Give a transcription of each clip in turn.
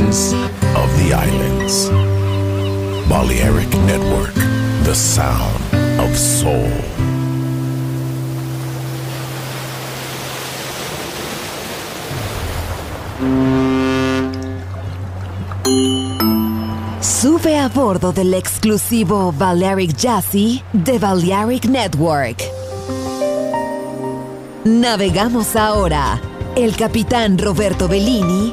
of the islands. Balearic Network, the sound of soul. Sube a bordo del exclusivo Balearic Jazzy de Balearic Network. Navegamos ahora. El capitán Roberto Bellini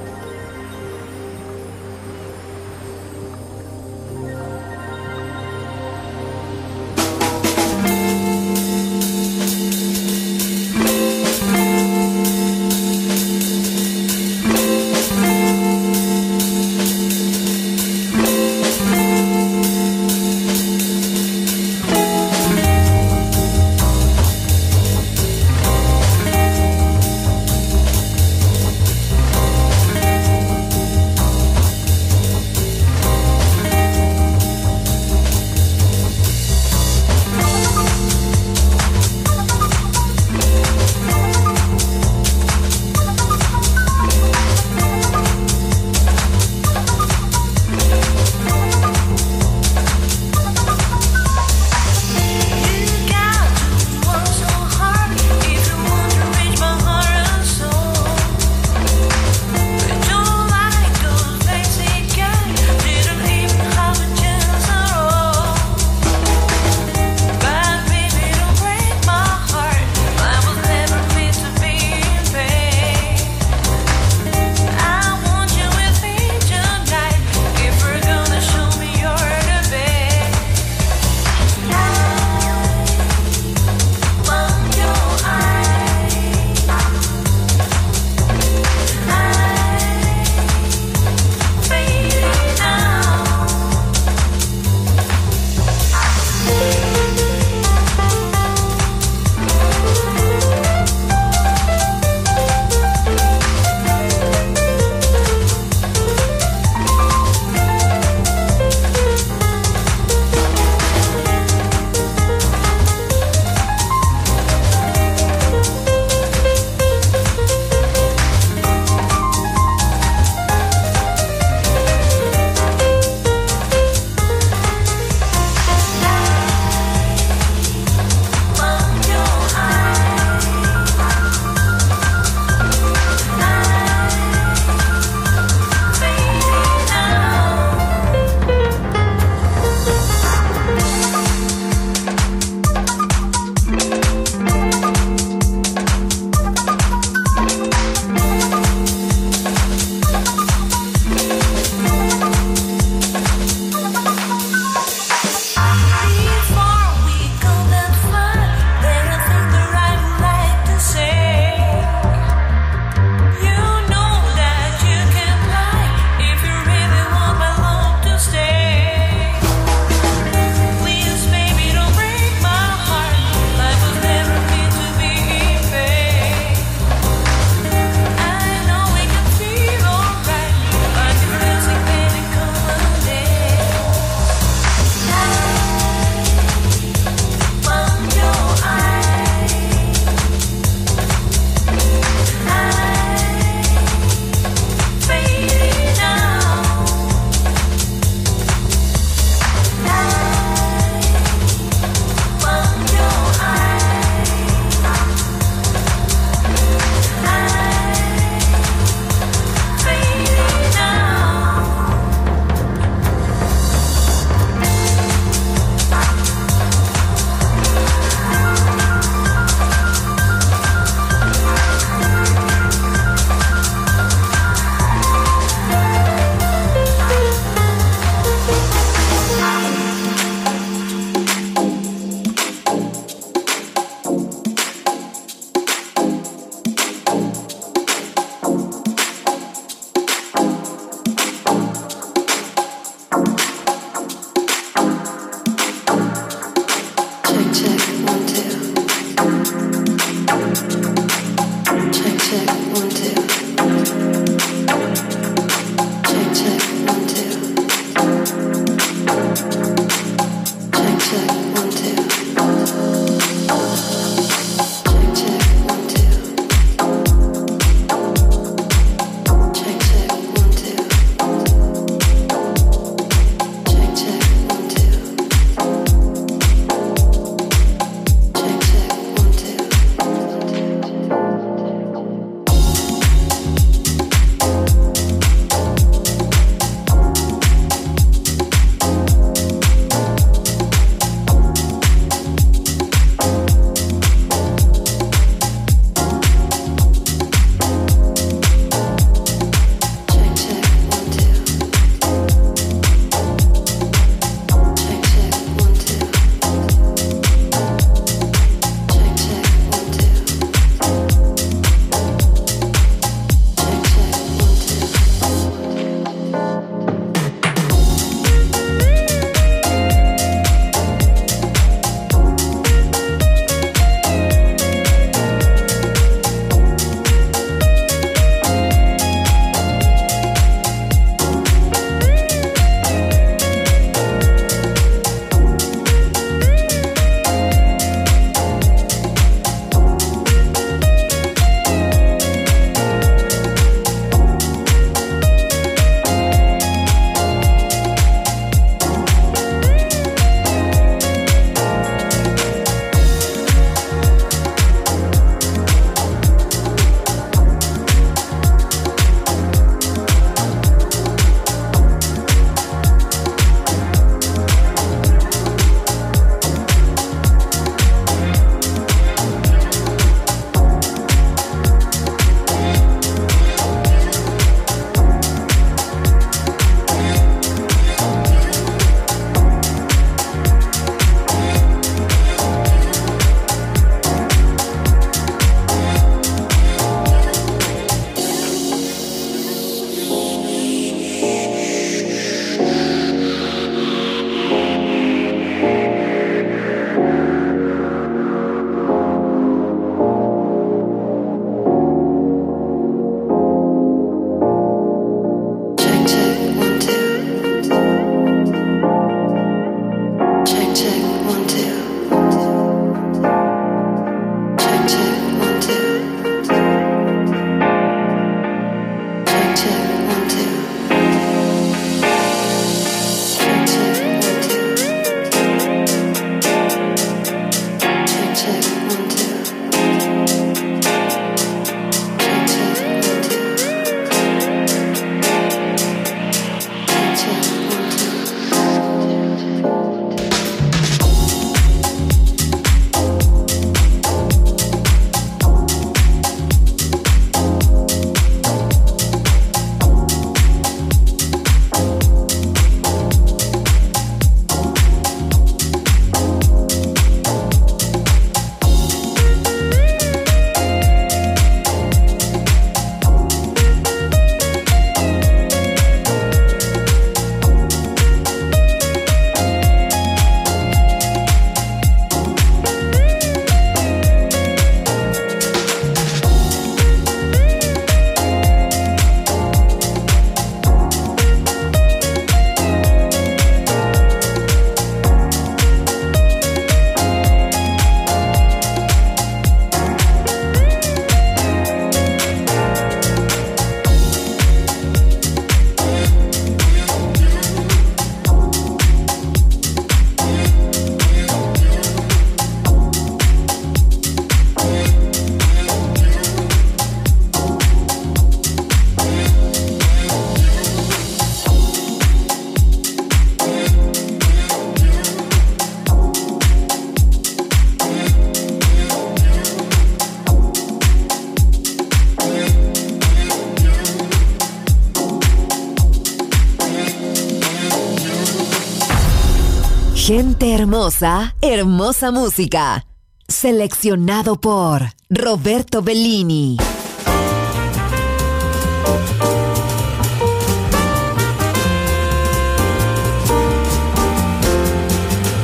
Hermosa, hermosa música. Seleccionado por Roberto Bellini.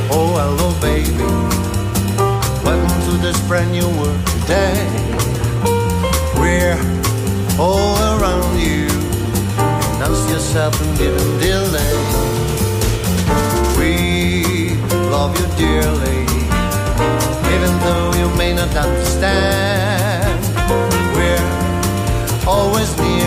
Oh, hello, baby. Welcome to this brand new world today. We're all around you. Announce yourself and give them delay. Love you dearly, even though you may not understand. We're always near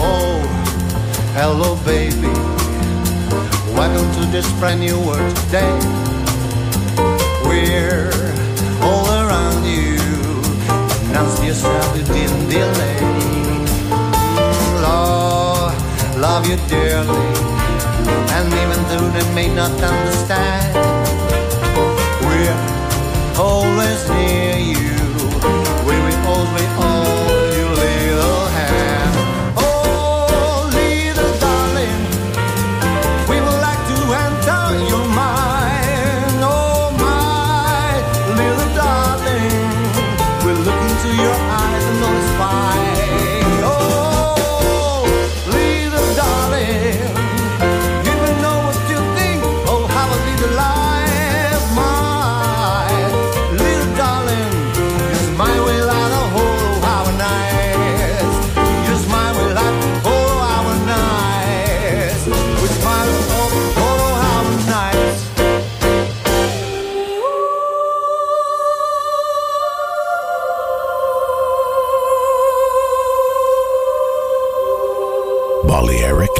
Oh, hello, baby. Welcome to this brand new world today. We're all around you. Announce yourself, you didn't delay. Lord, love you dearly. And even though they may not understand, always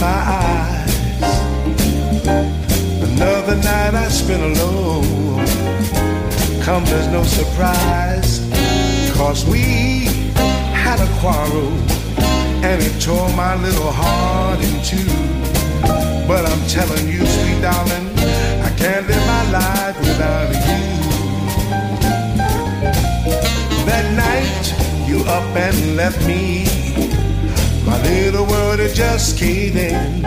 My eyes. Another night I spent alone. Come, there's no surprise, cause we had a quarrel and it tore my little heart in two. But I'm telling you, sweet darling, I can't live my life without you. That night you up and left me, my little world had just caved in.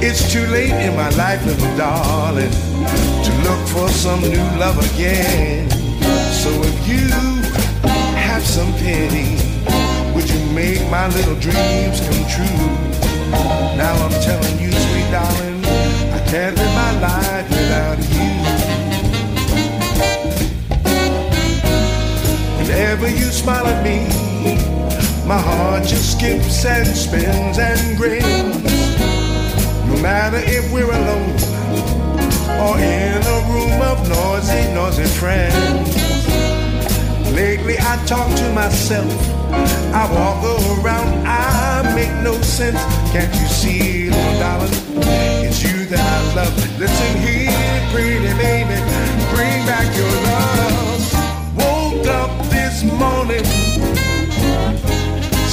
It's too late in my life, little darling, to look for some new love again. So if you have some pity, would you make my little dreams come true? Now I'm telling you, sweet darling, I can't live my life without you. Whenever you smile at me, my heart just skips and spins and grins. No matter if we're alone or in a room of noisy, noisy friends. Lately I talk to myself. I walk around, I make no sense. Can't you see, little darling? It's you that I love. Listen here, pretty baby, bring back your love. Woke up this morning,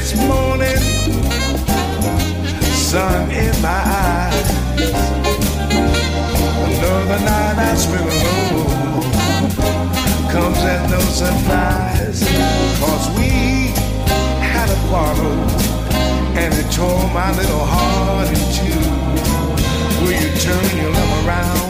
this morning, sun in my eyes. Another night I spent alone comes as no surprise. Cause we had a quarrel and it tore my little heart in two. Will you turn your love around?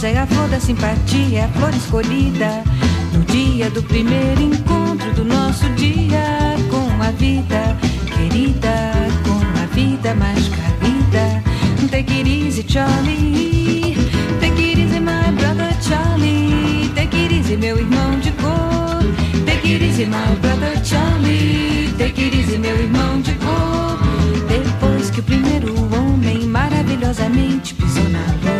Rosa é a flor da simpatia, a flor escolhida no dia do primeiro encontro do nosso dia com a vida querida, com a vida mais querida. Take it easy, Charlie. Take it easy, my brother Charlie. Take it easy, meu irmão de cor. Take it easy, my brother Charlie. Take it easy, meu irmão de cor. Depois que o primeiro homem maravilhosamente pisou na lua,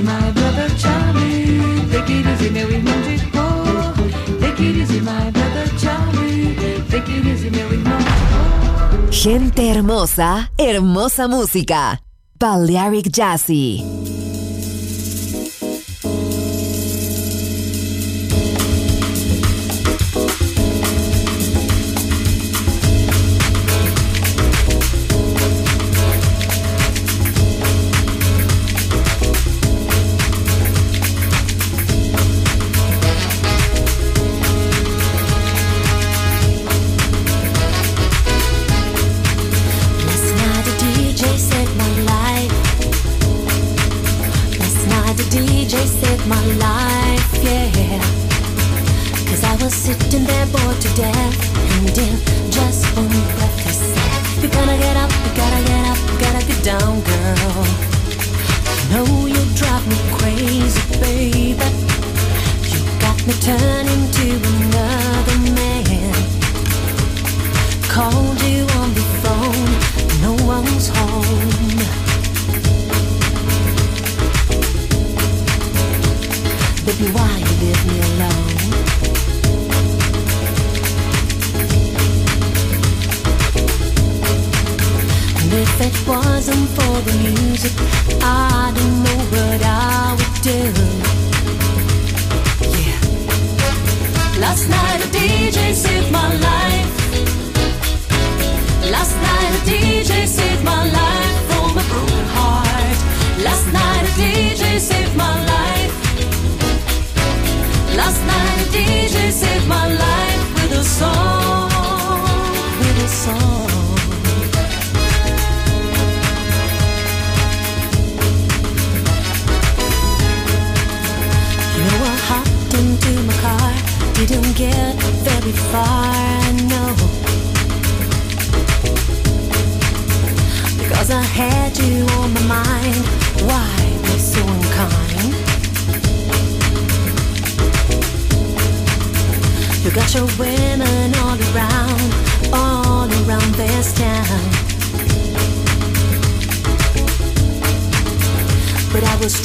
easy, my brother Charlie. Take it easy, meu irmão de cor. Take it easy, my brother Charlie. Take it easy, de cor. Gente hermosa, hermosa música. Balearic Jazzy.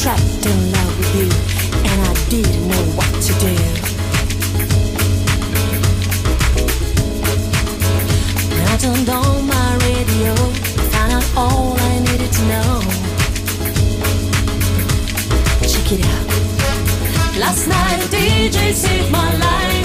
Trapped in love with you, and I didn't know what to do. I turned on my radio, found out all I needed to know. Check it out. Last night DJ saved my life.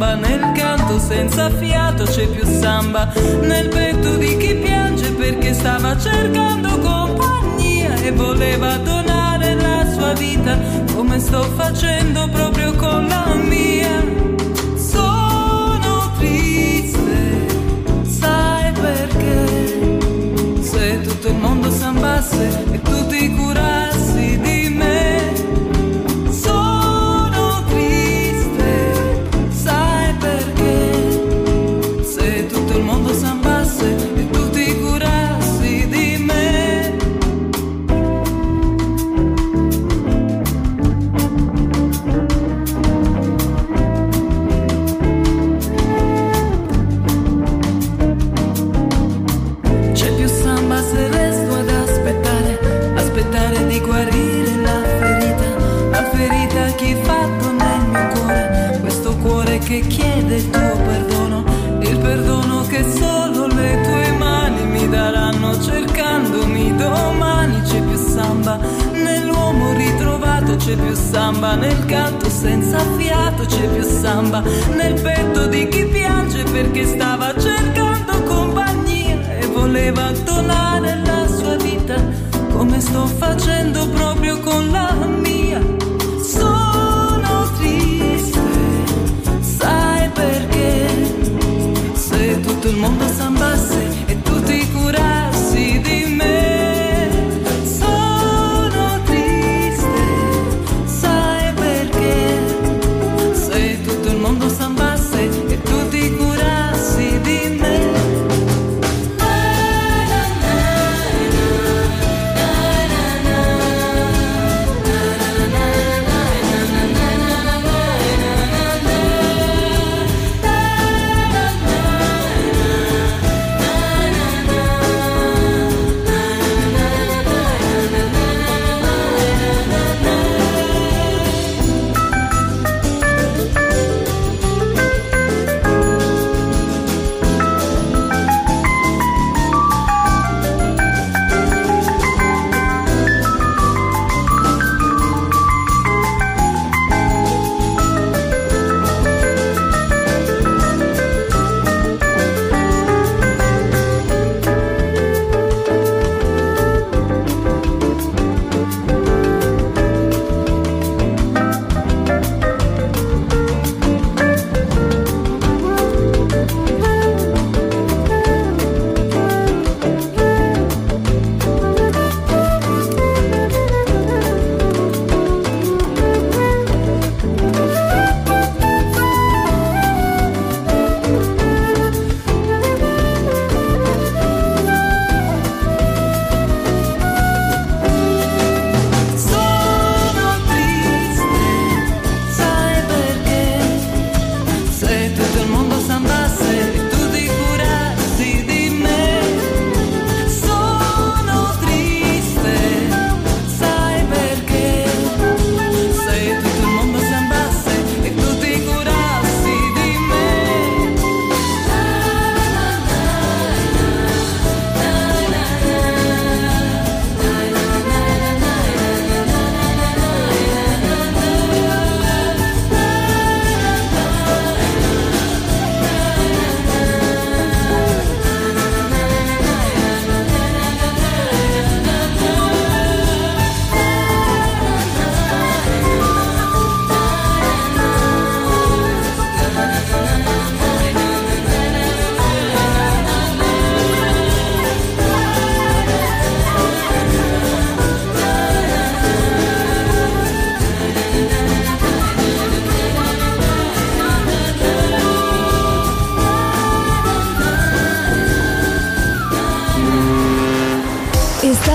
samba nel canto senza fiato, c'è più samba nel petto di chi piange perché stava cercando compagnia e voleva donare la sua vita come sto facendo proprio con la mia. Sono triste, sai perché? Se tutto il mondo sambasse e tu ti curassi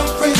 not afraid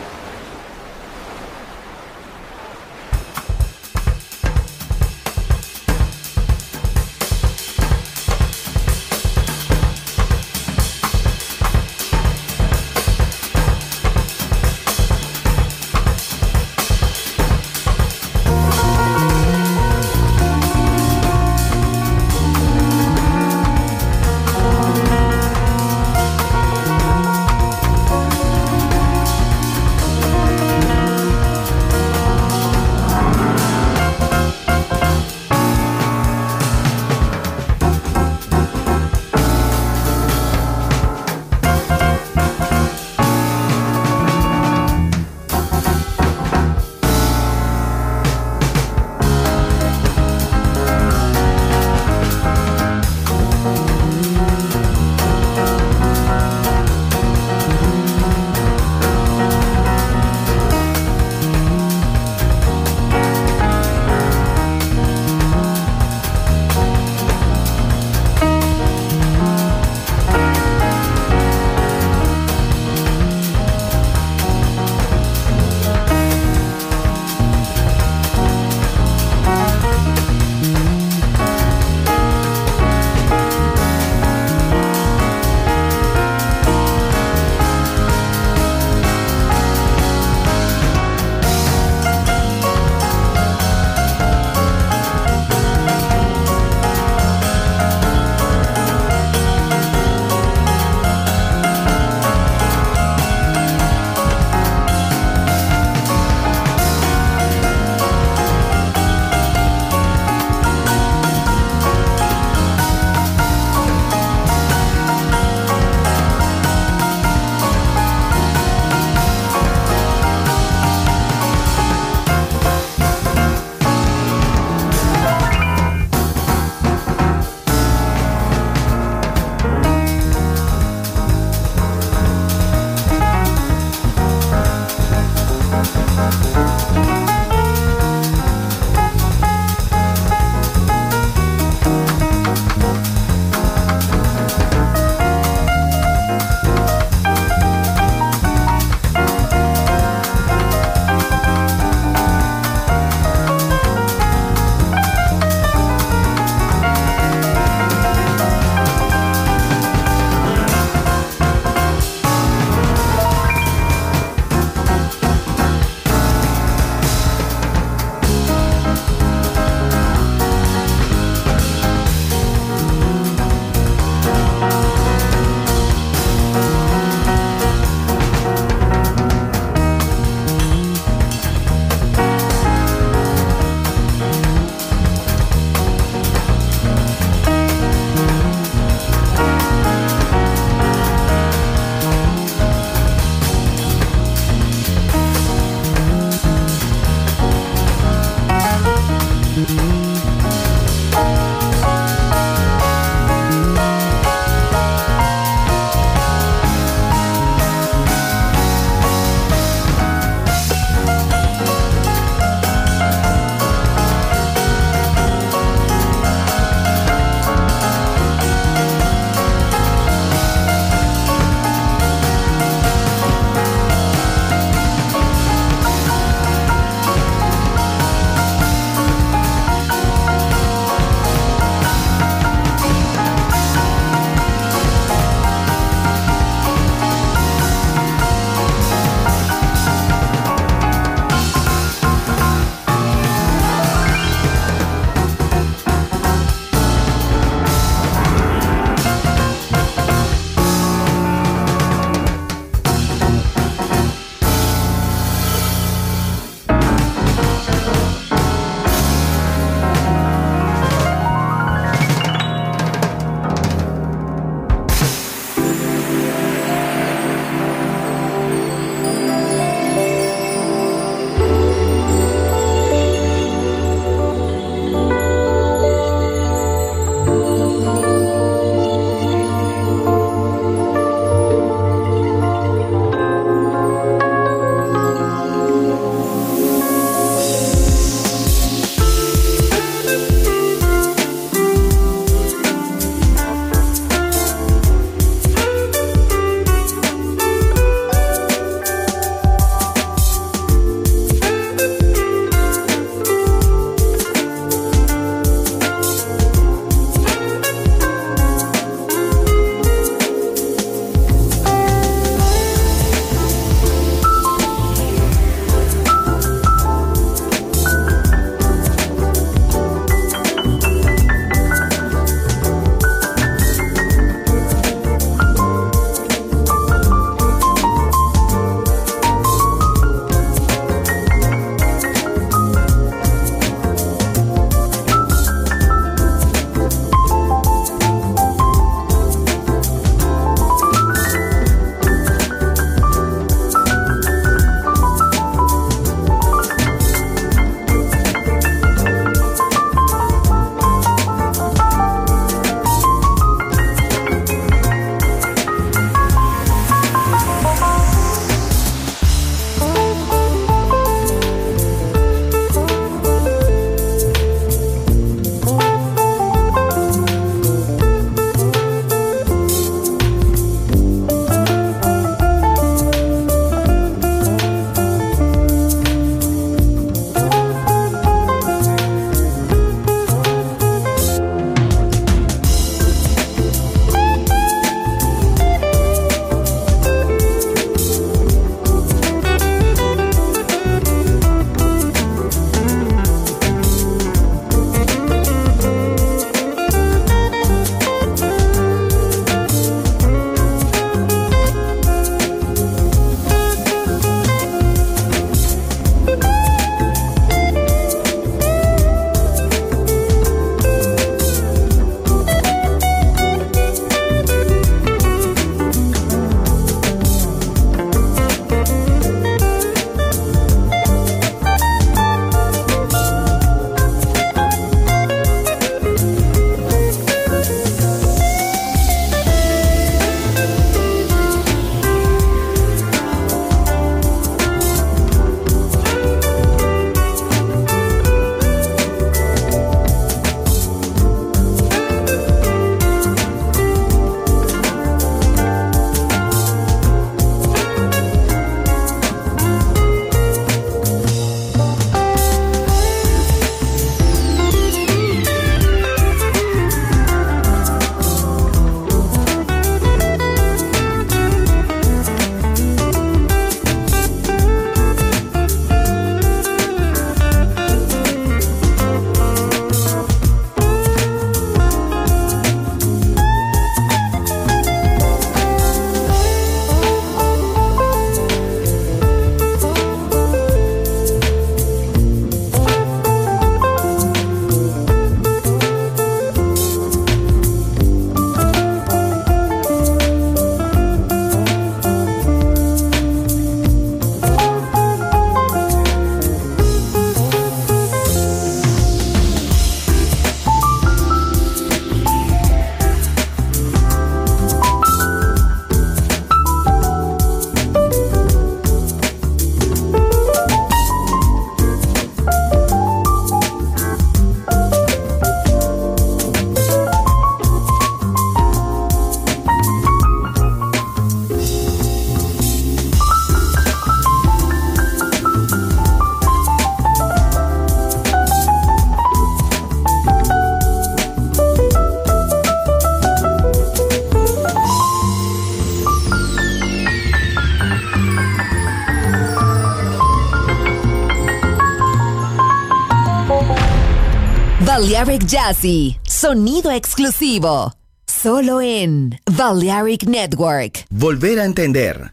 Balearic Jazzy, sonido exclusivo. Solo en Balearic Network. Volver a entender.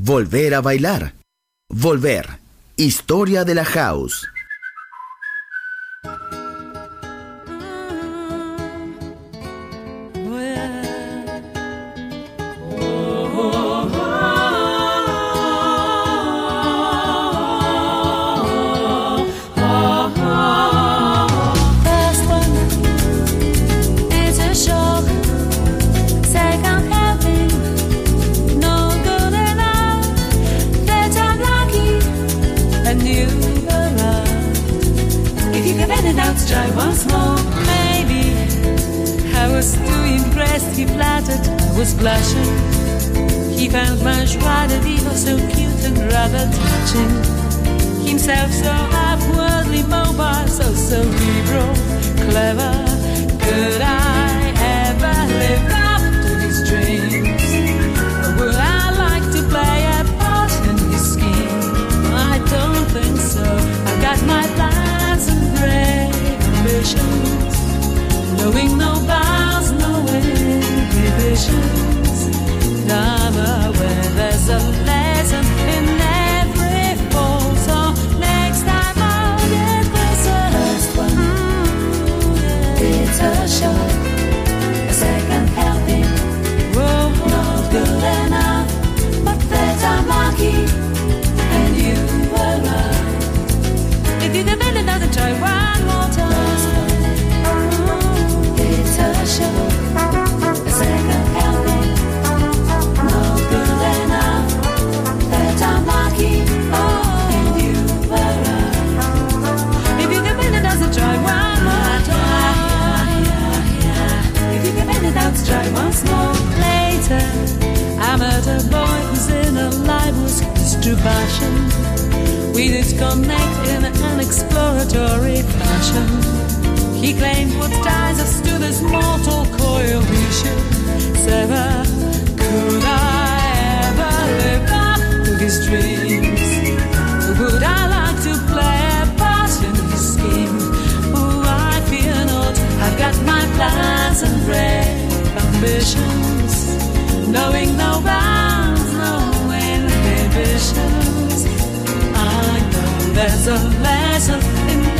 Volver a bailar. Volver. Historia de la house. patience, knowing no bounds, no end. Love. passion. We disconnect in an exploratory fashion. He claimed what ties us to this mortal coil we should sever. Could I ever live up to his dreams? Would I like to play a part in his scheme? Oh, I fear not. I've got my plans and brave ambitions, knowing no bounds, no inhibitions there's a lesson in